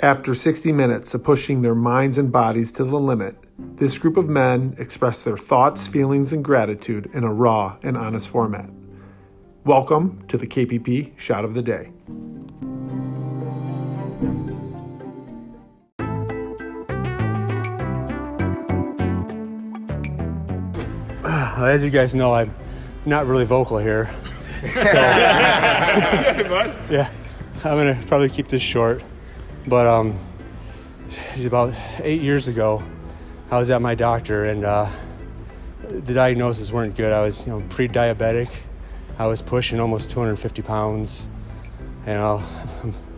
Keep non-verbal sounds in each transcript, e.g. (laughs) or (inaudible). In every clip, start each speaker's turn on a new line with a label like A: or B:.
A: After 60 minutes of pushing their minds and bodies to the limit, this group of men expressed their thoughts, feelings, and gratitude in a raw and honest format. Welcome to the KPP Shot of the Day. (sighs)
B: As you guys know, I'm not really vocal here. So, (laughs) (laughs) yeah, I'm gonna probably keep this short. But um, about eight years ago, I was at my doctor, and uh, the diagnoses weren't good. I was, you know, pre-diabetic. I was pushing almost 250 pounds. You know,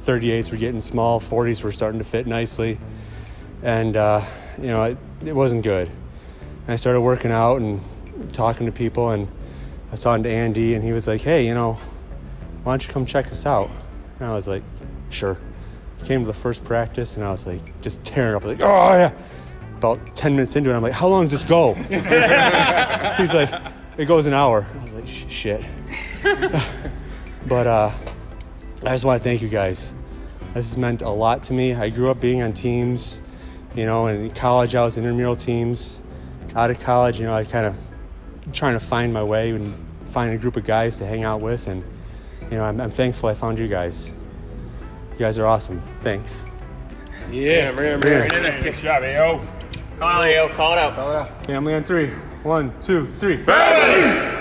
B: 38s were getting small, 40s were starting to fit nicely, and uh, you know, it, it wasn't good. And I started working out and talking to people, and I saw an Andy, and he was like, "Hey, you know, why don't you come check us out?" And I was like, "Sure." Came to the first practice, and I was like, just tearing up, like, "Oh yeah!" About 10 minutes into it, I'm like, "How long does this go?" (laughs) He's like, "It goes an hour." I was like, "Shit." (laughs) but uh, I just want to thank you guys. This has meant a lot to me. I grew up being on teams, you know, and in college I was intramural teams. Out of college, you know, I kind of trying to find my way and find a group of guys to hang out with. And, you know, I'm, I'm thankful I found you guys. You guys are awesome. Thanks.
C: Yeah, man, man. Good job, AO.
D: Call it out, Call it out. Call it out.
B: Family on three. One, two, three.
C: Family!